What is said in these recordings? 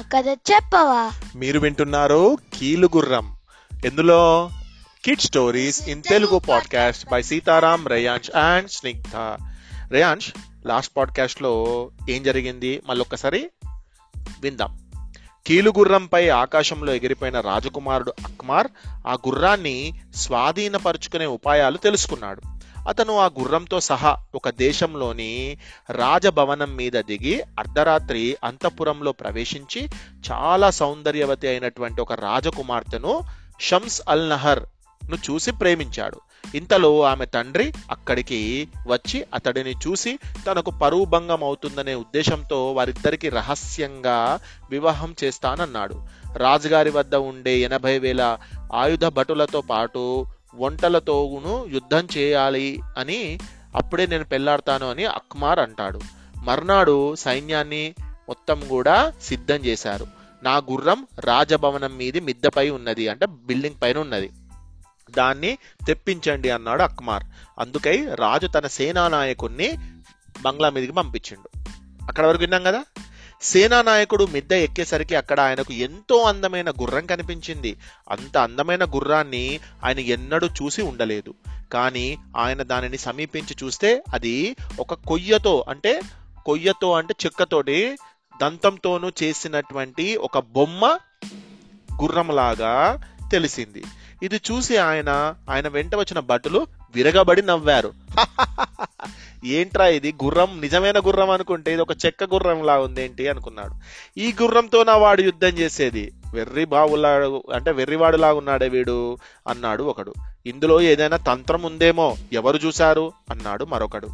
కథ చెప్పవా? మీరు వింటున్నారు కీలుగుర్రం. ఎందులో kid stories in Telugu podcast by Sitaram Reyansh and Snigdha Reyansh last పాడ్కాస్ట్లో ఏం జరిగింది? మళ్ళొక్కసారి విందాం. కీలుగుర్రంపై ఆకాశంలో ఎగిరిపోయిన రాజకుమారుడు అక్మార్ ఆ గుర్రాన్ని స్వాధీనపరుచుకునే ఉపాయాలు తెలుసుకున్నాడు. అతను ఆ గుర్రంతో సహా ఒక దేశంలోని రాజభవనం మీద దిగి అర్ధరాత్రి అంతఃపురంలో ప్రవేశించి చాలా సౌందర్యవతి అయినటువంటి ఒక రాజకుమార్తెను షమ్స్ అల్ నహర్ను చూసి ప్రేమించాడు. ఇంతలో ఆమె తండ్రి అక్కడికి వచ్చి అతడిని చూసి తనకు పరువు భంగం అవుతుందనే ఉద్దేశంతో వారిద్దరికి రహస్యంగా వివాహం చేస్తానన్నాడు. రాజుగారి వద్ద ఉండే ఎనభై వేల ఆయుధ భటులతో పాటు ఒంటలతోగును యుద్ధం చేయాలి అని అప్పుడే నేను పెళ్ళాడతాను అని అక్మార్ అంటాడు. మర్నాడు సైన్యాన్ని మొత్తం కూడా సిద్ధం చేశారు. నా గుర్రం రాజభవనం మీది మిద్దపై ఉన్నది అంటే బిల్డింగ్ పైన ఉన్నది. దాన్ని తెప్పించండి అన్నాడు అక్మార్. అందుకై రాజు తన సేనా నాయకుణ్ణి బంగ్లా మీదకి పంపించిండు. అక్కడ వరకు విన్నాం కదా? సేనా నాయకుడు మిద్దె ఎక్కేసరికి అక్కడ ఆయనకు ఎంతో అందమైన గుర్రం కనిపించింది. అంత అందమైన గుర్రాన్ని ఆయన ఎన్నడూ చూసి ఉండలేదు. కానీ ఆయన దానిని సమీపించి చూస్తే అది ఒక కొయ్యతో అంటే కొయ్యతో అంటే చెక్కతోటి దంతంతోనూ చేసినటువంటి ఒక బొమ్మ గుర్రంలాగా తెలిసింది. ఇది చూసి ఆయన ఆయన వెంట వచ్చిన భటులు విరగబడి నవ్వారు. ఏంట్రా ఇది? గుర్రం? నిజమైన గుర్రం అనుకుంటే ఇది ఒక చెక్క గుర్రం ఉంది ఉందేంటి అనుకున్నాడు. ఈ గుర్రంతో నా వాడు యుద్ధం చేసేది? వెర్రి బావులాడు అంటే వెర్రివాడులా ఉన్నాడే వీడు? అన్నాడు ఒకడు. ఇందులో ఏదైనా తంత్రం ఉందేమో? ఎవరు చూశారు? అన్నాడు మరొకడు.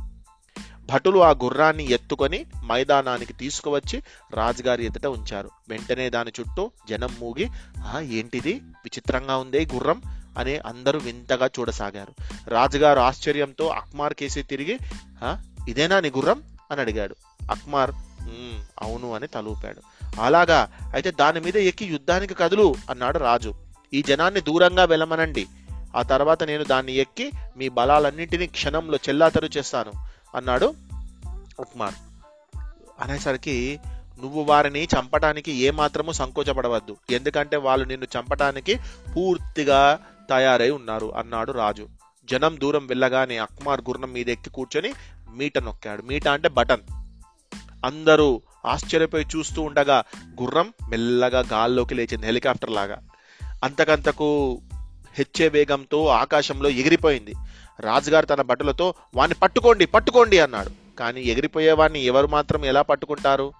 భటులు ఆ గుర్రాన్ని ఎత్తుకొని మైదానానికి తీసుకువచ్చి రాజుగారి ఎదుట ఉంచారు. వెంటనే దాని చుట్టూ జనం మూగి ఆ ఏంటిది? విచిత్రంగా ఉందే గుర్రం? అని అందరూ వింతగా చూడసాగారు. రాజుగారు ఆశ్చర్యంతో అక్మార్ కేసి తిరిగి ఇదేనా నీ గుర్రం? అని అడిగాడు. అక్మార్ అవును అని తలూపాడు. అలాగా అయితే దాని మీద ఎక్కి యుద్ధానికి కదులు అన్నాడు రాజు. ఈ జనాన్ని దూరంగా వెళ్ళమనండి. ఆ తర్వాత నేను దాన్ని ఎక్కి మీ బలాలన్నింటినీ క్షణంలో చెల్లాతరు చేస్తాను అన్నాడు ఉక్మార్ అనేసరికి నువ్వు వారిని చంపటానికి ఏ మాత్రము సంకోచపడవద్దు. ఎందుకంటే వాళ్ళు నిన్ను చంపటానికి పూర్తిగా తయారై ఉన్నారు. అన్నాడు రాజు. జనం దూరం వెళ్ళగానే అక్మార్ గుర్రం మీద ఎక్కి కూర్చొని మీట నొక్కాడు. మీట అంటే బటన్. అందరూ ఆశ్చర్యపోయి చూస్తూ ఉండగా గుర్రం మెల్లగా గాల్లోకి లేచింది హెలికాప్టర్ లాగా. అంతకంతకు హెచ్చే వేగంతో ఆకాశంలో ఎగిరిపోయింది. రాజుగారు తన బట్టలతో వాణ్ణి పట్టుకోండి పట్టుకోండి అన్నాడు. కానీ ఎగిరిపోయేవాడిని ఎవరు మాత్రం ఎలా పట్టుకుంటారు?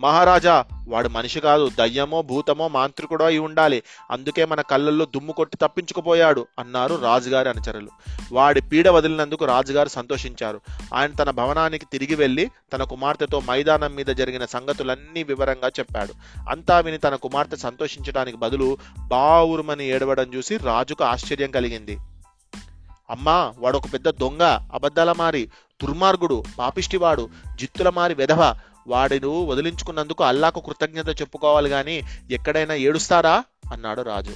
మహారాజా వాడు మనిషి కాదు దయ్యమో భూతమో మాంత్రికుడో అయి ఉండాలి. అందుకే మన కళ్ళల్లో దుమ్ము కొట్టి తప్పించుకుపోయాడు అన్నారు రాజుగారి అనుచరులు. వాడి పీడ వదిలినందుకు రాజుగారు సంతోషించారు. ఆయన తన భవనానికి తిరిగి వెళ్ళి తన కుమార్తెతో మైదానం మీద జరిగిన సంగతులన్నీ వివరంగా చెప్పాడు. అంతా విని తన కుమార్తె సంతోషించడానికి బదులు బావురుమని ఏడవడం చూసి రాజుకు ఆశ్చర్యం కలిగింది. అమ్మా వాడు ఒక పెద్ద దొంగ అబద్ధాల మారి దుర్మార్గుడు పాపిష్టివాడు జిత్తుల మారి వెధవ వాడిను వదిలించుకున్నందుకు అల్లాకు కృతజ్ఞత చెప్పుకోవాలి గాని ఎక్కడైనా ఏడుస్తారా? అన్నాడు రాజు.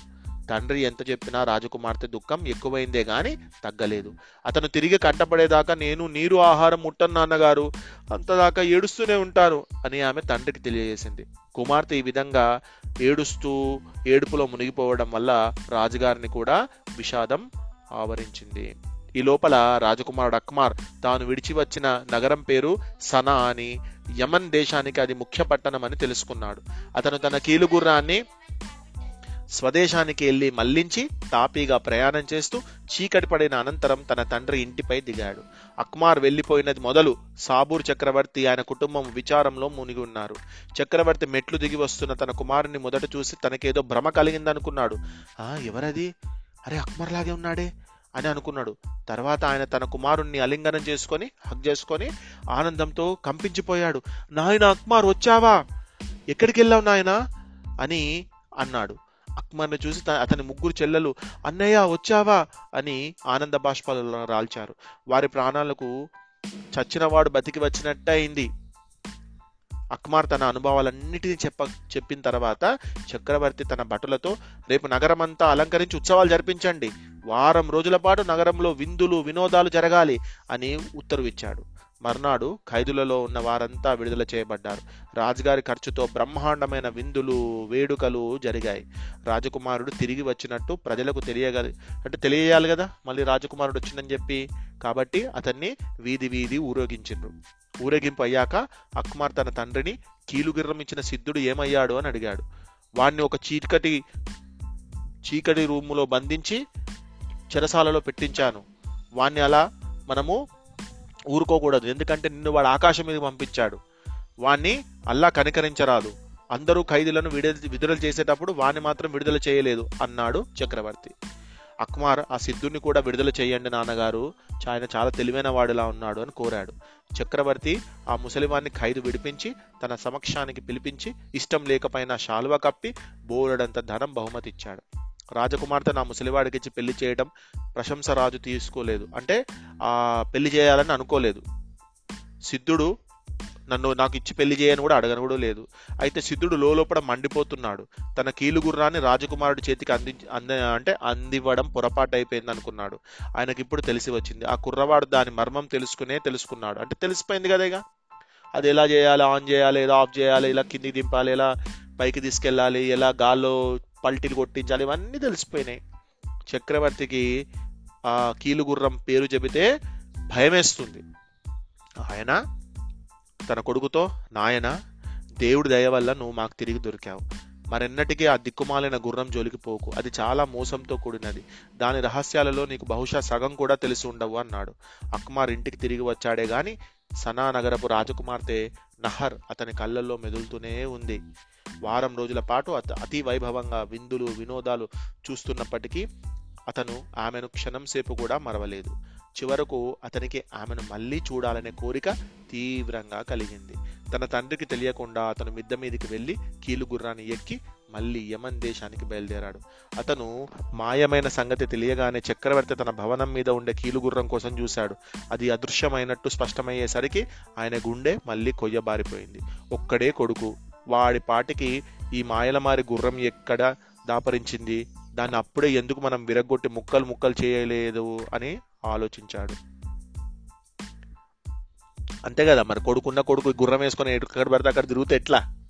తండ్రి ఎంత చెప్పినా రాజకుమార్తె దుఃఖం ఎక్కువైందే గాని తగ్గలేదు. అతను తిరిగి కట్టపడేదాకా నేను నీరు ఆహారం ముట్టను నాన్నగారు. అంతదాకా ఏడుస్తూనే ఉంటాను అని ఆమె తండ్రికి తెలియజేసింది. కుమార్తె ఈ విధంగా ఏడుస్తూ ఏడుపులో మునిగిపోవడం వల్ల రాజుగారిని కూడా విషాదం ఆవరించింది. ఈ లోపల రాజకుమారుడు అక్మార్ తాను విడిచి వచ్చిన నగరం పేరు సనా అని యమన్ దేశానికి అది ముఖ్య పట్టణం అని తెలుసుకున్నాడు. అతను తన కీలుగుర్రాన్ని స్వదేశానికి వెళ్ళి మళ్ళించి తాపీగా ప్రయాణం చేస్తూ చీకటి పడిన అనంతరం తన తండ్రి ఇంటిపై దిగాడు. అక్మార్ వెళ్ళిపోయినది మొదలు సాబూర్ చక్రవర్తి ఆయన కుటుంబం విచారంలో మునిగి ఉన్నారు. చక్రవర్తి మెట్లు దిగి వస్తున్న తన కుమారుని మొదట చూసి తనకేదో భ్రమ కలిగిందనుకున్నాడు. ఆ ఎవరది? అరే అక్మర్ లాగే ఉన్నాడే. అని అనుకున్నాడు. తర్వాత ఆయన తన కుమారుణ్ణి అలింగనం చేసుకొని హక్ చేసుకొని ఆనందంతో కంపించిపోయాడు. నాయన అక్మార్ వచ్చావా? ఎక్కడికి వెళ్ళావు నాయనా? అని అన్నాడు. అక్మర్ని చూసి అతని ముగ్గురు చెల్లెలు అన్నయ్య వచ్చావా? అని ఆనంద బాష్పాలలో రాల్చారు. వారి ప్రాణాలకు చచ్చినవాడు బతికి వచ్చినట్టయింది. అక్మార్ తన అనుభవాలన్నిటినీ చెప్ప చెప్పిన తర్వాత చక్రవర్తి తన భటులతో రేపు నగరమంతా అలంకరించి ఉత్సవాలు జరిపించండి. వారం రోజుల పాటు నగరంలో విందులు వినోదాలు జరగాలి అని ఉత్తర్వు ఇచ్చాడు. మర్నాడు ఖైదులలో ఉన్న వారంతా విడుదల చేయబడ్డారు. రాజుగారి ఖర్చుతో బ్రహ్మాండమైన విందులు వేడుకలు జరిగాయి. రాజకుమారుడు తిరిగి వచ్చినట్టు ప్రజలకు తెలియగలి అంటే తెలియజేయాలి కదా మళ్ళీ రాజకుమారుడు వచ్చిందని చెప్పి. కాబట్టి అతన్ని వీధి వీధి ఊరేగించిండ్రు. ఊరేగింపు అయ్యాక అక్మార్ తన తండ్రిని కీలుగిర్రం ఇచ్చిన సిద్ధుడు ఏమయ్యాడు అని అడిగాడు. వాణ్ణి ఒక చీకటి చీకటి రూములో బంధించి చెరసాలలో పెట్టించాను. వాణ్ణి అలా మనము ఊరుకోకూడదు. ఎందుకంటే నిన్ను వాడు ఆకాశం మీద పంపించాడు. వాణ్ణి అల్లా కనికరించరాదు. అందరూ ఖైదీలను విడుదల విడుదల చేసేటప్పుడు వాణ్ణి మాత్రం విడుదల చేయలేదు అన్నాడు చక్రవర్తి. అక్మార్ ఆ సిద్ధుని కూడా విడుదల చేయండి నాన్నగారు. ఆయన చాలా తెలివైన వాడిలా ఉన్నాడు అని కోరాడు. చక్రవర్తి ఆ ముసలివాన్ని ఖైదు విడిపించి తన సమక్షానికి పిలిపించి ఇష్టం లేకపోయినా శాలువ కప్పి బోలెడంత ధనం బహుమతి ఇచ్చాడు రాజకుమార్తె నా ముసలివాడికి ఇచ్చి పెళ్ళి చేయడం ప్రశంస రాజు తీసుకోలేదు. అంటే ఆ పెళ్ళి చేయాలని అనుకోలేదు. సిద్ధుడు నన్ను నాకు ఇచ్చి పెళ్ళి చేయని కూడా అడగను కూడా లేదు. అయితే సిద్ధుడు లోపల మండిపోతున్నాడు. తన కీలుగుర్రాన్ని రాజకుమారుడి చేతికి అంది అంద అంటే అందివ్వడం పొరపాటు అయిపోయింది అనుకున్నాడు ఆయనకి ఇప్పుడు తెలిసి వచ్చింది. ఆ కుర్రవాడు దాని మర్మం తెలుసుకునే తెలుసుకున్నాడు. అంటే తెలిసిపోయింది కదా ఇక అది ఎలా చేయాలి ఆన్ చేయాలి ఎలా ఆఫ్ చేయాలి ఇలా కిందికి దింపాలి ఎలా పైకి తీసుకెళ్ళాలి ఎలా గాల్లో పల్టీలు కొట్టించాలి ఇవన్నీ తెలిసిపోయినాయి. చక్రవర్తికి ఆ కీలుగుర్రం పేరు చెబితే భయమేస్తుంది. ఆయన తన కొడుకుతో నాయన దేవుడి దయ వల్ల నువ్వు మాకు తిరిగి దొరికావు. మరెన్నటికీ ఆ దిక్కుమాలిన గుర్రం జోలికి పోకు. అది చాలా మోసంతో కూడినది. దాని రహస్యాలలో నీకు బహుశా సగం కూడా తెలిసి ఉండవు అన్నాడు. అక్మార్ ఇంటికి తిరిగి వచ్చాడే గాని సనా నగరపు రాజకుమార్తె నహర్ అతని కళ్ళల్లో మెదులుతూనే ఉంది. వారం రోజుల పాటు అత అతి వైభవంగా విందులు వినోదాలు చూస్తున్నప్పటికీ అతను ఆమెను క్షణం సేపు కూడా మరవలేదు. చివరకు అతనికి ఆమెను మళ్ళీ చూడాలనే కోరిక తీవ్రంగా కలిగింది. తన తండ్రికి తెలియకుండా అతను మిద్ద మీదికి వెళ్ళి కీలుగుర్రాన్ని ఎక్కి మళ్ళీ యమన్ దేశానికి బయలుదేరాడు. అతను మాయమైన సంగతి తెలియగానే చక్రవర్తి తన భవనం మీద ఉండే కీలుగుర్రం కోసం చూశాడు. అది అదృశ్యమైనట్టు స్పష్టమయ్యేసరికి ఆయన గుండె మళ్ళీ కొయ్యబారిపోయింది. ఒక్కడే కొడుకు వాడి పాటికి ఈ మాయలమారి గుర్రం ఎక్కడ దాపరించింది? దాన్ని అప్పుడే ఎందుకు మనం విరగొట్టి ముక్కలు ముక్కలు చేయలేదు అని ఆలోచించాడు. అంతే కదా మరి కొడుకున్న కొడుకు గుర్రం వేసుకొని ఎక్కడ పడితే అక్కడ తిరుగుతే ఎట్లా?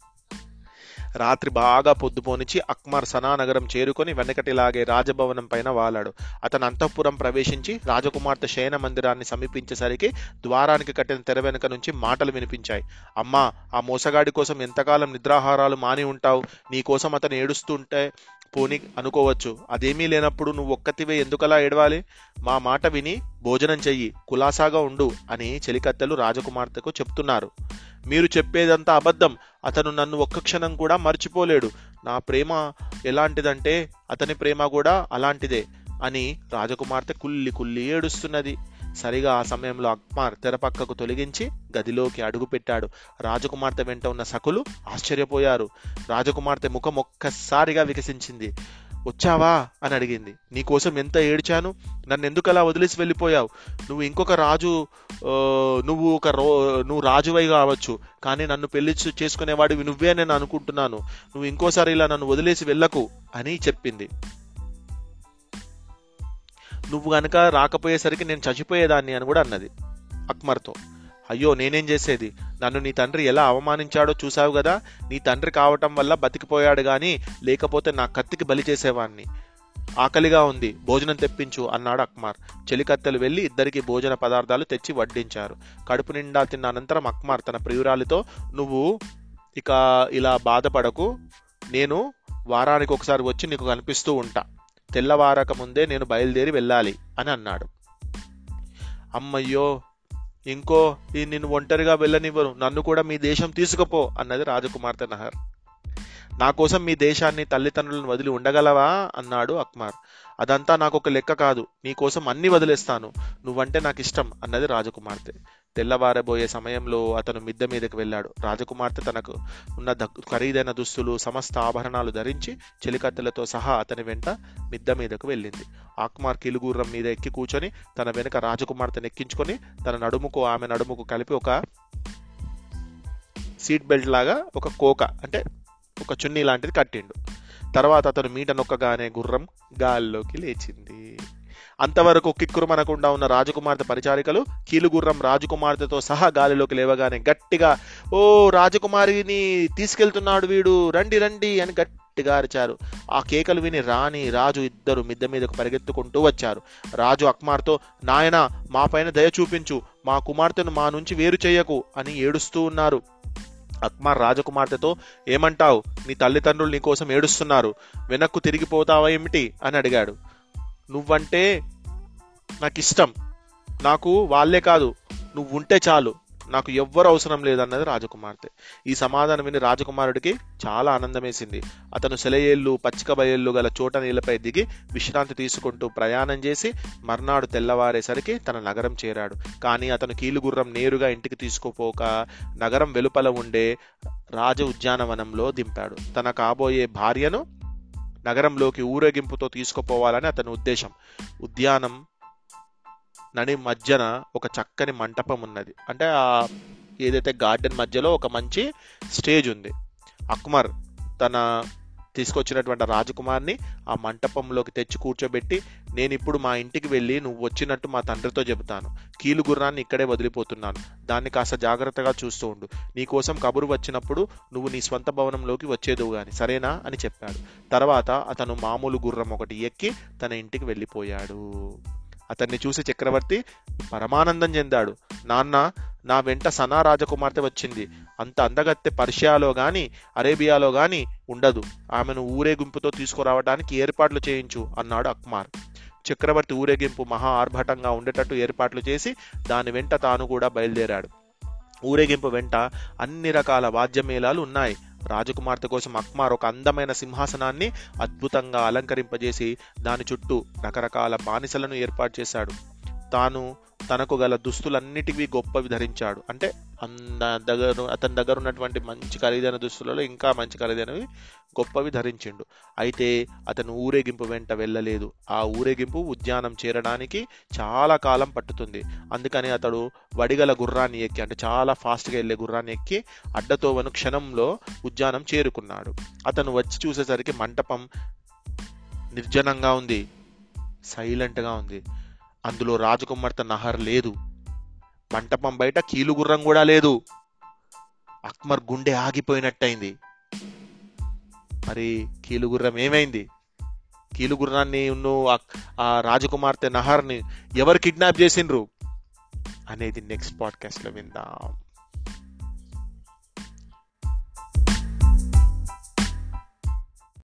రాత్రి బాగా పొద్దుపోనిచి అక్మార్ సనా నగరం చేరుకొని వెనకటిలాగే రాజభవనం పైన వాలాడు. అతను అంతఃపురం ప్రవేశించి రాజకుమార్తె శయన మందిరాన్ని సమీపించేసరికి ద్వారానికి కట్టిన తెర వెనుక నుంచి మాటలు వినిపించాయి. అమ్మా ఆ మోసగాడి కోసం ఎంతకాలం నిద్రాహారాలు మాని ఉంటావు? నీకోసం అతను ఏడుస్తుంటే పోని అనుకోవచ్చు. అదేమీ లేనప్పుడు నువ్వు ఒక్కతివే ఎందుకలా ఏడవాలి? మా మాట విని భోజనం చెయ్యి కులాసాగా ఉండు అని చెలికత్తెలు రాజకుమార్తెకు చెప్తున్నారు. మీరు చెప్పేదంతా అబద్ధం. అతను నన్ను ఒక్క క్షణం కూడా మర్చిపోలేడు. నా ప్రేమ ఎలాంటిదంటే అతని ప్రేమ కూడా అలాంటిదే అని రాజకుమార్తె కుల్లి కుల్లి ఏడుస్తున్నది. సరిగా ఆ సమయంలో అక్మార్ తెరపక్కకు తొలగించి గదిలోకి అడుగుపెట్టాడు. రాజకుమార్తె వెంట ఉన్న సకులు ఆశ్చర్యపోయారు. రాజకుమార్తె ముఖం ఒక్కసారిగా వికసించింది. వచ్చావా? అని అడిగింది. నీకోసం ఎంత ఏడ్చాను? నన్ను ఎందుకు అలా వదిలేసి వెళ్ళిపోయావు? నువ్వు ఇంకొక రాజు నువ్వు ఒక రో నువ్వు రాజువై కావచ్చు. కానీ నన్ను పెళ్ళి చేసుకునేవాడివి నువ్వే నేను అనుకుంటున్నాను. నువ్వు ఇంకోసారి ఇలా నన్ను వదిలేసి వెళ్ళకు అని చెప్పింది. నువ్వు గనక రాకపోయేసరికి నేను చచ్చిపోయేదాన్ని అని కూడా అన్నది అక్మర్తో. అయ్యో నేనేం చేసేది? నన్ను నీ తండ్రి ఎలా అవమానించాడో చూసావు కదా? నీ తండ్రి కావటం వల్ల బతికిపోయాడు కానీ లేకపోతే నా కత్తికి బలి చేసేవాణ్ణి. ఆకలిగా ఉంది భోజనం తెప్పించు అన్నాడు అక్మార్. చెలికత్తెలు వెళ్ళి ఇద్దరికి భోజన పదార్థాలు తెచ్చి వడ్డించారు. కడుపు నిండా తిన్న అనంతరం అక్మార్ తన ప్రియురాలితో నువ్వు ఇక ఇలా బాధపడకు నేను వారానికి ఒకసారి వచ్చి నీకు కనిపిస్తూ ఉంటా. తెల్లవారక ముందే నేను బయలుదేరి వెళ్ళాలి అని అన్నాడు. అమ్మయ్యో ఇంకో ఈ నిన్ను ఒంటరిగా వెళ్ళనివ్వరు నన్ను కూడా మీ దేశం తీసుకుపో అన్నది రాజకుమార్తె నహర్. నా కోసం మీ దేశాన్ని తల్లిదండ్రులను వదిలి ఉండగలవా? అన్నాడు అక్మార్. అదంతా నాకు ఒక లెక్క కాదు. నీకోసం అన్ని వదిలేస్తాను. నువ్వంటే నాకు ఇష్టం అన్నది రాజకుమార్తె. తెల్లవారబోయే సమయంలో అతను మిద్దె మీదకి వెళ్ళాడు. రాజకుమార్తె తనకు ఉన్న దగ్- ఖరీదైన దుస్తులు సమస్త ఆభరణాలు ధరించి చెలికత్తెలతో సహా అతని వెంట మిద్దె మీదకు వెళ్ళింది. ఆక్మార్ కిలుగుర్రం మీద ఎక్కి కూర్చొని తన వెనుక రాజకుమార్తెను ఎక్కించుకొని తన నడుముకు ఆమె నడుముకు కలిపి ఒక సీట్ బెల్ట్ లాగా ఒక కోక అంటే ఒక చున్నీ లాంటిది కట్టిండు. తర్వాత అతను మీట నొక్కగానే గుర్రం గాల్లోకి లేచింది. అంతవరకు కిక్కురుమనకుండా ఉన్న రాజకుమార్తె పరిచారికలు కీలుగుర్రం రాజకుమార్తెతో సహా గాలిలోకి లేవగానే గట్టిగా ఓ రాజకుమారిని తీసుకెళ్తున్నాడు వీడు రండి రండి అని గట్టి గట్టిగా అరిచారు. ఆ కేకలు విని రాణి రాజు ఇద్దరు మిద్దె మీదకు పరిగెత్తుకుంటూ వచ్చారు. రాజు అక్మార్తో నాయన మా పైన దయ చూపించు. మా కుమార్తెను మా నుంచి వేరు చేయకు అని ఏడుస్తూ ఉన్నారు. అక్మార్ రాజకుమార్తెతో ఏమంటావు? నీ తల్లిదండ్రులు నీకోసం ఏడుస్తున్నారు. వెనక్కు తిరిగిపోతావా ఏమిటి? అని అడిగాడు. నువ్వంటే నాకు ఇష్టం నాకు వాళ్ళే కాదు. నువ్వు ఉంటే చాలు. నాకు ఎవ్వరు అవసరం లేదన్నది రాజకుమార్తె. ఈ సమాధానం విని రాజకుమారుడికి చాలా ఆనందమేసింది. అతను సెలయేళ్ళు పచ్చిక బయళ్ళు గల చోట నీళ్ళపై దిగి విశ్రాంతి తీసుకుంటూ ప్రయాణం చేసి మర్నాడు తెల్లవారేసరికి తన నగరం చేరాడు. కానీ అతను కీలుగుర్రం నేరుగా ఇంటికి తీసుకుపోక నగరం వెలుపల ఉండే రాజ ఉద్యానవనంలో దింపాడు. తన కాబోయే భార్యను నగరంలోకి ఊరేగింపుతో తీసుకుపోవాలని అతని ఉద్దేశం. ఉద్యానం నడి మధ్యన ఒక చక్కని మంటపం ఉన్నది. అంటే ఆ ఏదైతే గార్డెన్ మధ్యలో ఒక మంచి స్టేజ్ ఉంది. అక్మర్ తన తీసుకొచ్చినటువంటి రాజకుమార్ని ఆ మంటపంలోకి తెచ్చి కూర్చోబెట్టి నేను ఇప్పుడు మా ఇంటికి వెళ్ళి నువ్వు వచ్చినట్టు మా తండ్రితో చెబుతాను. కీలు గుర్రాన్ని ఇక్కడే వదిలిపోతున్నాను. దాన్ని కాస్త జాగ్రత్తగా చూస్తూ ఉండు. నీకోసం కబురు వచ్చినప్పుడు నువ్వు నీ స్వంత భవనంలోకి వచ్చేదువు గాని సరేనా? అని చెప్పాడు. తర్వాత అతను మామూలు గుర్రం ఒకటి ఎక్కి తన ఇంటికి వెళ్ళిపోయాడు. అతన్ని చూసి చక్రవర్తి పరమానందం చెందాడు. నాన్న నా వెంట సనా రాజకుమార్తె వచ్చింది. అంత అందగత్తె పర్షియాలో గాని అరేబియాలో గాని ఉండదు. ఆమెను ఊరేగింపుతో తీసుకురావడానికి ఏర్పాట్లు చేయించు అన్నాడు అక్మార్. చక్రవర్తి ఊరేగింపు మహా ఆర్భటంగా ఉండేటట్టు ఏర్పాట్లు చేసి దాని వెంట తాను కూడా బయలుదేరాడు. ఊరేగింపు వెంట అన్ని రకాల వాద్యమేళాలు ఉన్నాయి. రాజకుమార్తె కోసం అక్మార్ ఒక అందమైన సింహాసనాన్ని అద్భుతంగా అలంకరింపజేసి దాని చుట్టూ రకరకాల బానిసలను ఏర్పాటు చేశాడు. తాను తనకు గల దుస్తులన్నిటివి గొప్పవి ధరించాడు. అంటే దగ్గర అతని దగ్గర ఉన్నటువంటి మంచి ఖరీదైన దుస్తులలో ఇంకా మంచి ఖరీదైనవి గొప్పవి ధరించిండు. అయితే అతను ఊరేగింపు వెంట వెళ్ళలేదు. ఆ ఊరేగింపు ఉద్యానం చేరడానికి చాలా కాలం పట్టుతుంది. అందుకని అతడు వడిగల గుర్రాన్ని ఎక్కి అంటే చాలా ఫాస్ట్గా వెళ్ళే గుర్రాన్ని ఎక్కి అడ్డతోవను క్షణంలో ఉద్యానం చేరుకున్నాడు. అతను వచ్చి చూసేసరికి మంటపం నిర్జనంగా ఉంది సైలెంట్గా ఉంది. అందులో రాజకుమార్తె నహర్ లేదు. మంటపం బయట కీలుగుర్రం కూడా లేదు. అక్మర్ గుండె ఆగిపోయినట్టయింది. మరి కీలుగుర్రం ఏమైంది? కీలుగుర్రాన్ని నువ్వు ఆ రాజకుమార్తె నహర్ని ఎవరు కిడ్నాప్ చేసిండ్రు? అనేది నెక్స్ట్ పాడ్కాస్ట్లో విందాం.